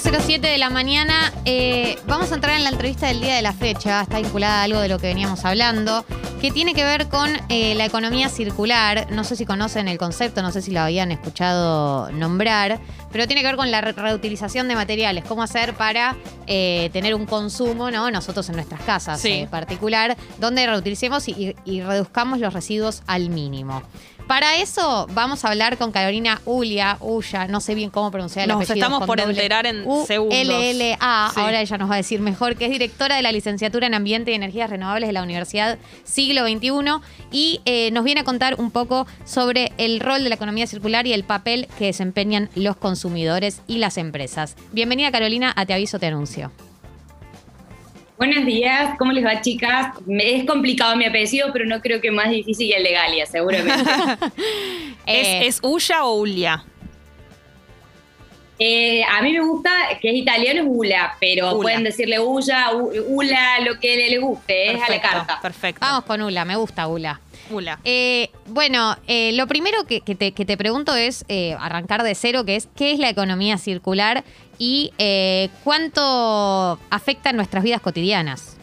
9.07 de la mañana. Eh, vamos a entrar en la entrevista del día de la fecha. Está vinculada a algo de lo que veníamos hablando, que tiene que ver con eh, la economía circular. No sé si conocen el concepto, no sé si lo habían escuchado nombrar, pero tiene que ver con la re- reutilización de materiales. Cómo hacer para eh, tener un consumo, ¿no? Nosotros en nuestras casas Sí. en particular, donde reutilicemos y, y reduzcamos los residuos al mínimo. Para eso vamos a hablar con Carolina Ulia, Ulla, no sé bien cómo pronunciar el Nos apellido. estamos por enterar en U segundos. LLA, Sí. ahora ella nos va a decir mejor, que es directora de la licenciatura en Ambiente y Energías Renovables de la Universidad Siglo XXI y eh, nos viene a contar un poco sobre el rol de la economía circular y el papel que desempeñan los consumidores y las empresas. Bienvenida Carolina a Te Aviso, Te Anuncio. Buenos días, ¿cómo les va chicas? Me- es complicado mi apellido, pero no creo que más difícil que el de Galia, seguramente. Eh, ¿Es, ¿Es Ulla o Ulia? Eh, a mí me gusta, que es italiano, es Ula, pero Ula. pueden decirle Ulla, Ula, lo que le, le guste, es a la carta. Perfecto. vamos con Ula, me gusta Ula. Ula. Eh, bueno, eh, lo primero que, que te, que te pregunto es eh, arrancar de cero, que es qué es la economía circular y eh, cuánto afecta en nuestras vidas cotidianas.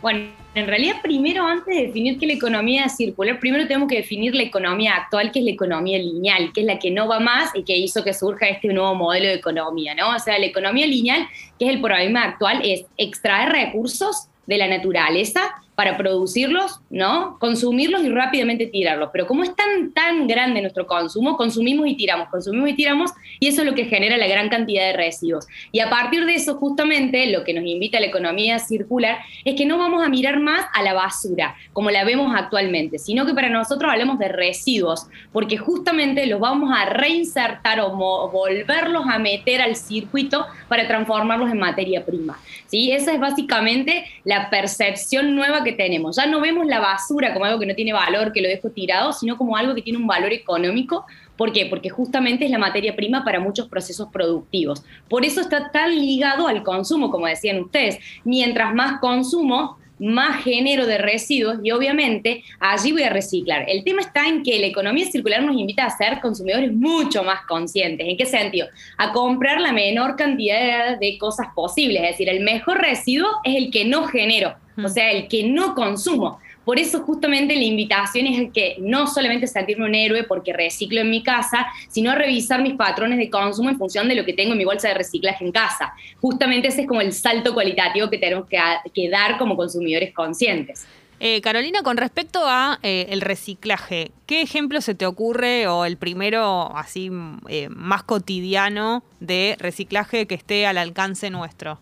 Bueno, en realidad primero antes de definir qué es la economía circular, primero tenemos que definir la economía actual, que es la economía lineal, que es la que no va más y que hizo que surja este nuevo modelo de economía, ¿no? O sea, la economía lineal, que es el problema actual, es extraer recursos de la naturaleza para producirlos, ¿no? Consumirlos y rápidamente tirarlos. Pero como es tan, tan grande nuestro consumo, consumimos y tiramos, consumimos y tiramos, y eso es lo que genera la gran cantidad de residuos. Y a partir de eso, justamente, lo que nos invita a la economía circular es que no vamos a mirar más a la basura, como la vemos actualmente, sino que para nosotros hablamos de residuos, porque justamente los vamos a reinsertar o volverlos a meter al circuito para transformarlos en materia prima. ¿sí? Esa es básicamente la percepción nueva que tenemos. Ya no vemos la basura como algo que no tiene valor, que lo dejo tirado, sino como algo que tiene un valor económico. ¿Por qué? Porque justamente es la materia prima para muchos procesos productivos. Por eso está tan ligado al consumo, como decían ustedes. Mientras más consumo, más genero de residuos y obviamente allí voy a reciclar. El tema está en que la economía circular nos invita a ser consumidores mucho más conscientes. ¿En qué sentido? A comprar la menor cantidad de cosas posibles. Es decir, el mejor residuo es el que no genero, o sea, el que no consumo. Por eso justamente la invitación es el que no solamente sentirme un héroe porque reciclo en mi casa, sino revisar mis patrones de consumo en función de lo que tengo en mi bolsa de reciclaje en casa. Justamente ese es como el salto cualitativo que tenemos que, que dar como consumidores conscientes. Eh, Carolina, con respecto a eh, el reciclaje, ¿qué ejemplo se te ocurre o el primero así mm, eh, más cotidiano de reciclaje que esté al alcance nuestro?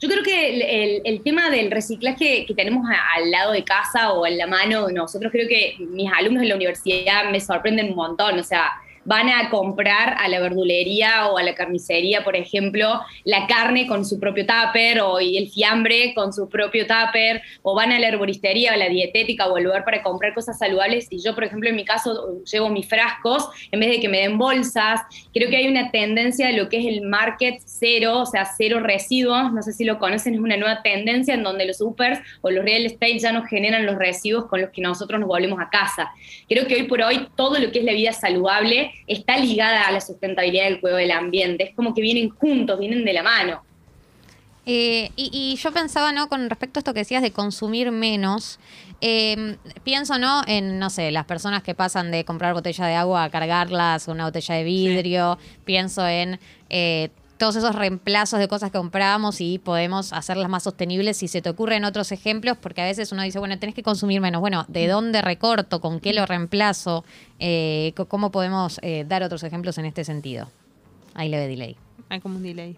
Yo creo que el, el- el tema del reciclaje que tenemos a- al lado de casa o en la mano, nosotros creo que mis alumnos en la universidad me sorprenden un montón, o sea, van a comprar a la verdulería o a la carnicería, por ejemplo, la carne con su propio tupper o el fiambre con su propio tupper, o van a la herboristería o a la dietética o al lugar para comprar cosas saludables. Y yo, por ejemplo, en mi caso, llevo mis frascos en vez de que me den bolsas. Creo que hay una tendencia de lo que es el market cero, o sea, cero residuos. No sé si lo conocen, es una nueva tendencia en donde los supers o los real estate ya no generan los residuos con los que nosotros nos volvemos a casa. Creo que hoy por hoy todo lo que es la vida saludable está ligada a la sustentabilidad del cuidado del ambiente. Es como que vienen juntos, vienen de la mano. Eh, y, y yo pensaba, ¿no? Con respecto a esto que decías de consumir menos, eh, pienso, ¿no? En, no sé, las personas que pasan de comprar botella de agua a cargarlas, una botella de vidrio. Pienso en eh, todos esos reemplazos de cosas que comprábamos y podemos hacerlas más sostenibles. Si se te ocurren otros ejemplos, porque a veces uno dice, bueno, tenés que consumir menos. Bueno, ¿de dónde recorto? ¿Con qué lo reemplazo? Eh, ¿Cómo podemos eh, dar otros ejemplos en este sentido? Ahí le ve delay. Hay como un delay.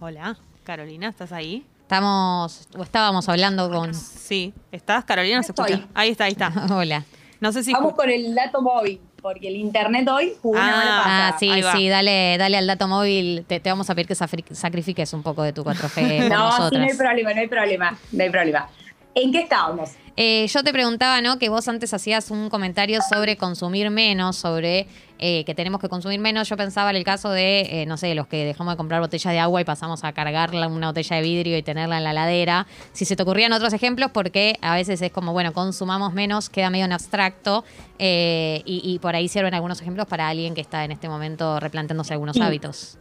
Hola, Carolina, ¿estás ahí? Estamos, o estábamos hablando con. Sí, ¿estás? Carolina, ¿se Estoy. escucha? Ahí está, ahí está. Hola. No sé si... Vamos con el dato móvil, porque el internet hoy jugó una Ah, mala pasada. Ah, sí, Ahí va. sí, dale, dale al dato móvil. Te, te vamos a pedir que safri- sacrifiques un poco de tu 4G por No, sí, no hay problema, no hay problema, no hay problema. ¿En qué estábamos? Eh, yo te preguntaba, ¿no? Que vos antes hacías un comentario sobre consumir menos, sobre eh, que tenemos que consumir menos. Yo pensaba en el caso de, eh, no sé, los que dejamos de comprar botella de agua y pasamos a cargarla en una botella de vidrio y tenerla en la ladera. Si se te ocurrían otros ejemplos, porque a veces es como, bueno, consumamos menos, queda medio en abstracto y, y, por ahí sirven algunos ejemplos para alguien que está en este momento replanteándose algunos Sí. hábitos.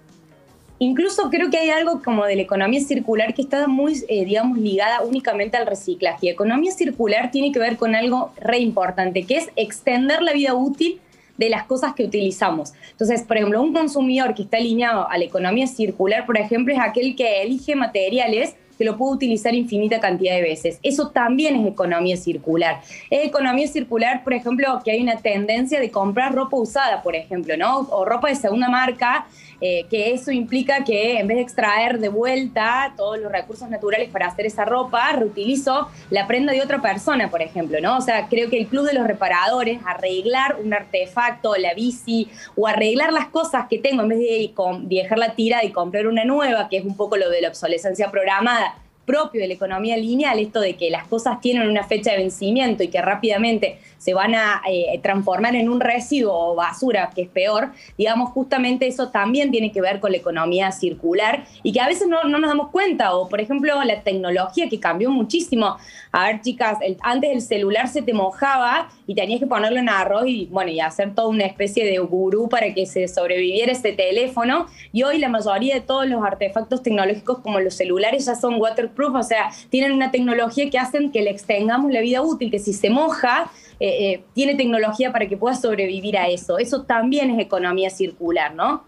Incluso creo que hay algo como de la economía circular que está muy, eh, digamos, ligada únicamente al reciclaje. Economía circular tiene que ver con algo re importante, que es extender la vida útil de las cosas que utilizamos. Entonces, por ejemplo, un consumidor que está alineado a la economía circular, por ejemplo, es aquel que elige materiales que lo puede utilizar infinita cantidad de veces. Eso también es economía circular. Es economía circular, por ejemplo, que hay una tendencia de comprar ropa usada, por ejemplo, ¿no? O ropa de segunda marca, eh, que eso implica que en vez de extraer de vuelta todos los recursos naturales para hacer esa ropa, reutilizo la prenda de otra persona, por ejemplo, ¿no? O sea, creo que el club de los reparadores, arreglar un artefacto, la bici, o arreglar las cosas que tengo en vez de, de dejarla tirada y comprar una nueva, que es un poco lo de la obsolescencia programada, propio de la economía lineal, esto de que las cosas tienen una fecha de vencimiento y que rápidamente se van a eh, transformar en un residuo o basura, que es peor, digamos, justamente eso también tiene que ver con la economía circular y que a veces no, no nos damos cuenta, o por ejemplo la tecnología que cambió muchísimo. A ver, chicas, antes el celular se te mojaba y tenías que ponerlo en arroz y, bueno, y hacer toda una especie de gurú para que se sobreviviera ese teléfono. Y hoy la mayoría de todos los artefactos tecnológicos como los celulares ya son waterproof, o sea, tienen una tecnología que hacen que le extendamos la vida útil, que si se moja, eh, eh, tiene tecnología para que pueda sobrevivir a eso. Eso también es economía circular, ¿no?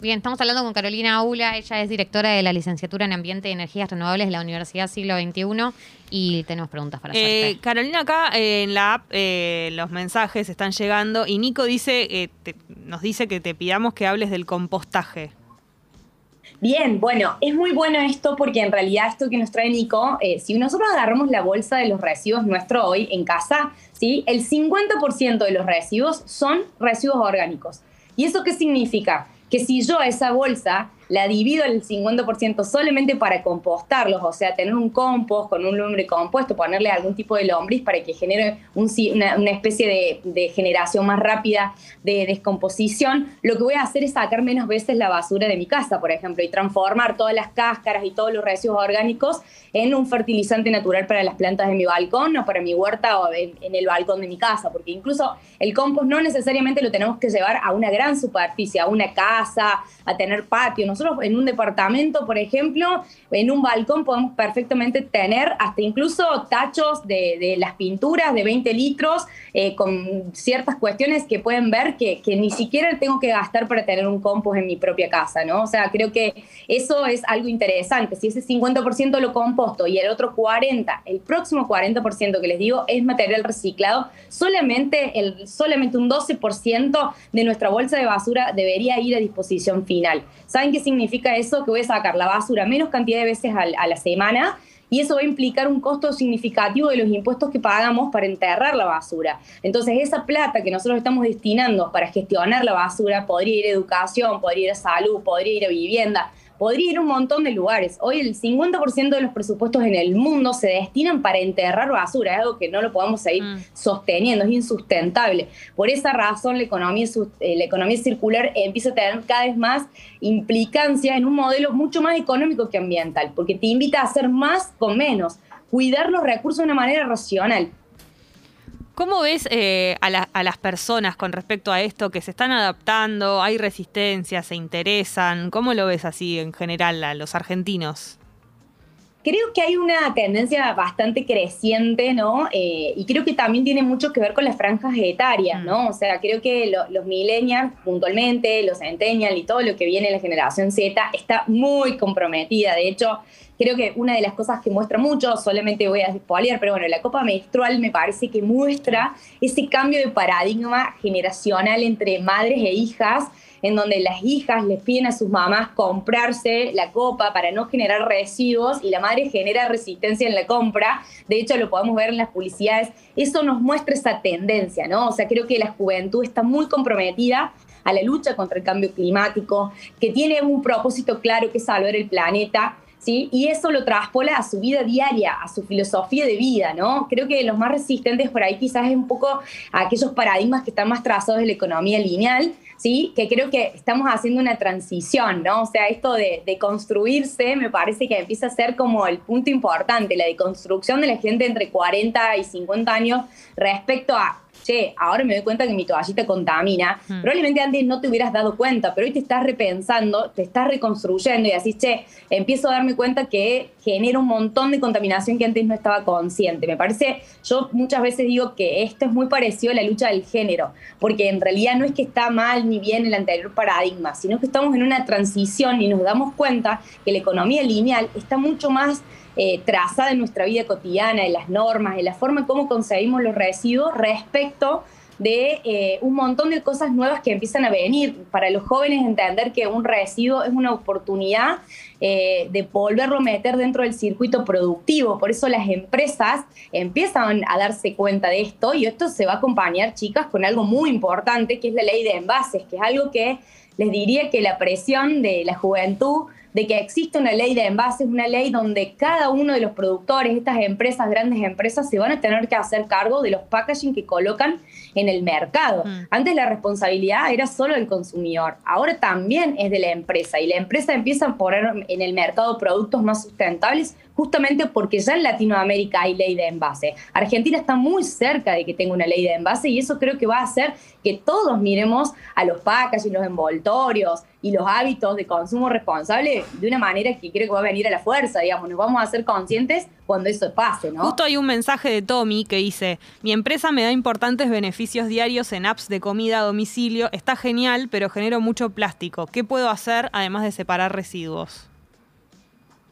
Bien, estamos hablando con Carolina Aula, ella es directora de la licenciatura en Ambiente y Energías Renovables de la Universidad Siglo XXI y tenemos preguntas para hacerte. Eh, Carolina, acá eh, en la app eh, los mensajes están llegando y Nico dice, eh, te- nos dice que te pidamos que hables del compostaje. Bien, bueno, es muy bueno esto porque en realidad esto que nos trae Nico, eh, si nosotros agarramos la bolsa de los residuos nuestro hoy en casa, ¿sí? el 50% de los residuos son residuos orgánicos. ¿Y eso qué significa? Que si yo esa bolsa la divido el 50% solamente para compostarlos, o sea, tener un compost con un lumbre compuesto, ponerle algún tipo de lombriz para que genere un una, una especie de, generación más rápida de descomposición, lo que voy a hacer es sacar menos veces la basura de mi casa, por ejemplo, y transformar todas las cáscaras y todos los residuos orgánicos en un fertilizante natural para las plantas de mi balcón o para mi huerta o en, en el balcón de mi casa, porque incluso el compost no necesariamente lo tenemos que llevar a una gran superficie, a una casa, a tener patio. Nosotros en un departamento, por ejemplo, en un balcón podemos perfectamente tener hasta incluso tachos de, las pinturas de 20 litros eh, con ciertas cuestiones que pueden ver que, que ni siquiera tengo que gastar para tener un compost en mi propia casa, ¿no? O sea, creo que eso es algo interesante. Si ese 50% lo composto y el otro 40%, el próximo 40% que les digo es material reciclado, solamente, el, solamente un 12% de nuestra bolsa de basura debería ir a disposición final. ¿Saben qué significa eso? Que voy a sacar la basura menos cantidad de veces a la semana y eso va a implicar un costo significativo de los impuestos que pagamos para enterrar la basura. Entonces, esa plata que nosotros estamos destinando para gestionar la basura podría ir a educación, podría ir a salud, podría ir a vivienda, podría ir a un montón de lugares. Hoy el 50% de los presupuestos en el mundo se destinan para enterrar basura, es algo que no lo podemos seguir Mm. sosteniendo, es insustentable. Por esa razón, la economía, eh, la economía circular empieza a tener cada vez más implicancia en un modelo mucho más económico que ambiental, porque te invita a hacer más con menos, cuidar los recursos de una manera racional. ¿Cómo ves eh, a, la- a las personas con respecto a esto que se están adaptando? ¿Hay resistencia? ¿Se interesan? ¿Cómo lo ves así en general a los argentinos? Creo que hay una tendencia bastante creciente, ¿no? Eh, y creo que también tiene mucho que ver con las franjas etarias, ¿no? O sea, creo que lo- los millennials, puntualmente, los centennials y todo lo que viene en la generación Z está muy comprometida. De hecho, creo que una de las cosas que muestra mucho, solamente voy a spoilear, pero bueno, la Copa Menstrual me parece que muestra ese cambio de paradigma generacional entre madres e hijas, en donde las hijas les piden a sus mamás comprarse la copa para no generar residuos y la madre genera resistencia en la compra. De hecho, lo podemos ver en las publicidades. Eso nos muestra esa tendencia, ¿no? O sea, creo que la juventud está muy comprometida a la lucha contra el cambio climático, que tiene un propósito claro que es salvar el planeta, ¿sí? Y eso lo traspola a su vida diaria, a su filosofía de vida, ¿no? Creo que los más resistentes por ahí quizás es un poco aquellos paradigmas que están más trazados de la economía lineal, ¿sí? Que creo que estamos haciendo una transición, ¿no? O sea, esto de, de construirse me parece que empieza a ser como el punto importante, la deconstrucción de la gente entre 40 y 50 años respecto a che, ahora me doy cuenta que mi toallita contamina. Mm. Probablemente antes no te hubieras dado cuenta, pero hoy te estás repensando, te estás reconstruyendo y así, che, empiezo a darme cuenta que genera un montón de contaminación que antes no estaba consciente. Me parece, yo muchas veces digo que esto es muy parecido a la lucha del género, porque en realidad no es que está mal ni bien el anterior paradigma, sino que estamos en una transición y nos damos cuenta que la economía lineal está mucho más eh, trazada en nuestra vida cotidiana, en las normas, en la forma en cómo concebimos los residuos respecto de eh, un montón de cosas nuevas que empiezan a venir. Para los jóvenes entender que un residuo es una oportunidad eh, de volverlo a meter dentro del circuito productivo. Por eso las empresas empiezan a darse cuenta de esto y esto se va a acompañar, chicas, con algo muy importante que es la ley de envases, que es algo que les diría que la presión de la juventud de que existe una ley de envases, una ley donde cada uno de los productores, estas empresas, grandes empresas, se van a tener que hacer cargo de los packaging que colocan en el mercado. Mm. Antes la responsabilidad era solo del consumidor, ahora también es de la empresa y la empresa empieza a poner en el mercado productos más sustentables justamente porque ya en Latinoamérica hay ley de envase. Argentina está muy cerca de que tenga una ley de envase y eso creo que va a hacer que todos miremos a los packaging, los envoltorios y los hábitos de consumo responsable de una manera que creo que va a venir a la fuerza, digamos, nos vamos a hacer conscientes cuando eso pase, ¿no? Justo hay un mensaje de Tommy que dice, mi empresa me da importantes beneficios diarios en apps de comida a domicilio, está genial, pero genero mucho plástico. ¿Qué puedo hacer además de separar residuos?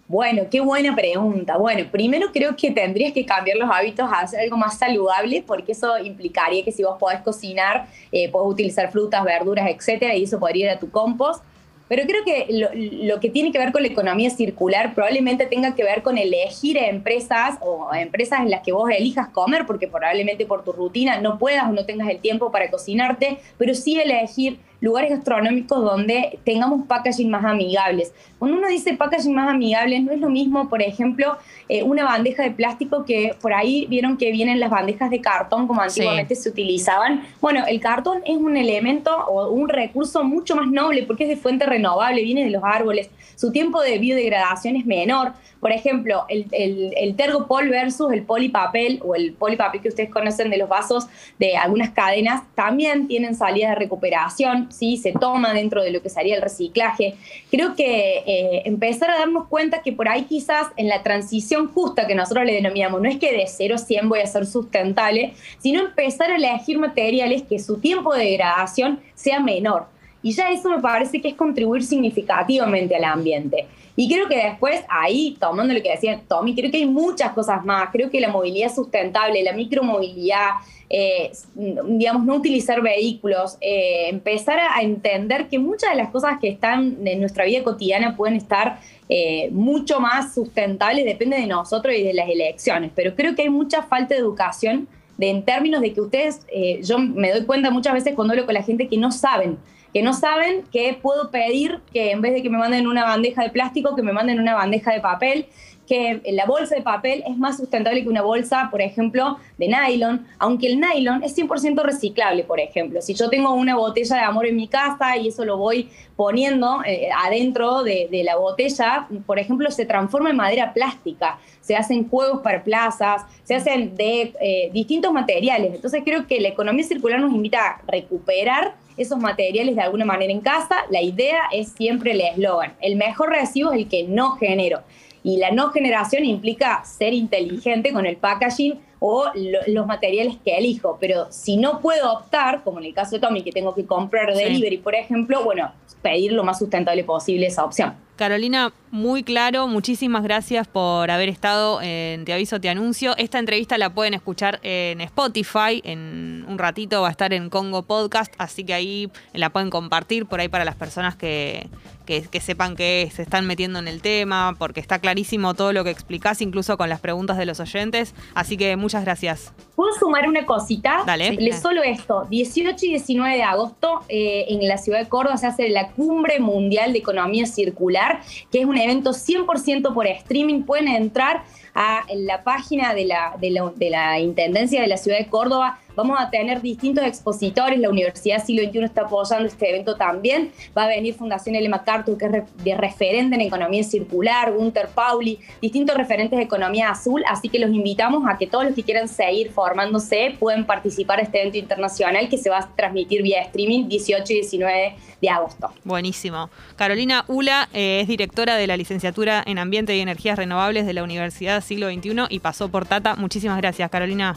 Bueno, qué buena pregunta. Bueno, primero creo que tendrías que cambiar los hábitos a hacer algo más saludable, porque eso implicaría que si vos podés cocinar, eh, podés utilizar frutas, verduras, etcétera, y eso podría ir a tu compost. Pero creo que lo, lo, que tiene que ver con la economía circular probablemente tenga que ver con elegir empresas o empresas en las que vos elijas comer, porque probablemente por tu rutina no puedas o no tengas el tiempo para cocinarte, pero sí elegir lugares gastronómicos donde tengamos packaging más amigables. Cuando uno dice packaging más amigables, no es lo mismo, por ejemplo, eh, una bandeja de plástico que por ahí vieron que vienen las bandejas de cartón como antiguamente sí. se utilizaban. Bueno, el cartón es un elemento o un recurso mucho más noble porque es de fuente renovable, viene de los árboles, su tiempo de biodegradación es menor. Por ejemplo, el, el, el tergopol versus el polipapel o el polipapel que ustedes conocen de los vasos de algunas cadenas también tienen salidas de recuperación, se toma dentro de lo que sería el reciclaje. Creo que eh, empezar a darnos cuenta que por ahí quizás en la transición justa que nosotros le denominamos, no es que de 0 a 100 voy a ser sustentable, sino empezar a elegir materiales que su tiempo de degradación sea menor. Y ya eso me parece que es contribuir significativamente al ambiente. Y creo que después, ahí, tomando lo que decía Tommy, creo que hay muchas cosas más. Creo que la movilidad sustentable, la micromovilidad, eh, digamos, no utilizar vehículos, eh, empezar a entender que muchas de las cosas que están en nuestra vida cotidiana pueden estar eh, mucho más sustentables, depende de nosotros y de las elecciones. Pero creo que hay mucha falta de educación de, en términos de que ustedes, yo me doy cuenta muchas veces cuando hablo con la gente que no saben que no saben que puedo pedir que en vez de que me manden una bandeja de plástico, que me manden una bandeja de papel, que la bolsa de papel es más sustentable que una bolsa, por ejemplo, de nylon, aunque el nylon es 100% reciclable, por ejemplo. Si yo tengo una botella de amor en mi casa y eso lo voy poniendo eh, adentro de, la botella, por ejemplo, se transforma en madera plástica, se hacen juegos para plazas, se hacen de eh, distintos materiales. Entonces creo que la economía circular nos invita a recuperar esos materiales de alguna manera en casa. La idea es siempre el eslogan, el mejor residuo es el que no genero. Y la no generación implica ser inteligente con el packaging o lo, los materiales que elijo. Pero si no puedo optar, como en el caso de Tommy, que tengo que comprar delivery, sí. por ejemplo, bueno, pedir lo más sustentable posible esa opción. Carolina, muy claro, muchísimas gracias por haber estado en Te Aviso, Te Anuncio. Esta entrevista la pueden escuchar en Spotify, en un ratito va a estar en Congo Podcast, así que ahí la pueden compartir por ahí para las personas que, que, que sepan que se están metiendo en el tema, porque está clarísimo todo lo que explicás, incluso con las preguntas de los oyentes. Así que muchas gracias. ¿Puedo sumar una cosita? Dale. Sí, solo esto. 18 y 19 de agosto eh, en la ciudad de Córdoba se hace la Cumbre Mundial de Economía Circular, que es una evento 100% por streaming. Pueden entrar a la página de la, de la, de la Intendencia de la Ciudad de Córdoba Vamos a tener distintos expositores, la Universidad Siglo XXI está apoyando este evento también. Va a venir Fundación L. MacArthur, que es de referente en economía circular, Gunter Pauli, distintos referentes de economía azul. Así que los invitamos a que todos los que quieran seguir formándose pueden participar en este evento internacional que se va a transmitir vía streaming 18 y 19 de agosto. Buenísimo. Carolina Ula eh, es directora de la licenciatura en Ambiente y Energías Renovables de la Universidad Siglo XXI y pasó por Tata. Muchísimas gracias, Carolina.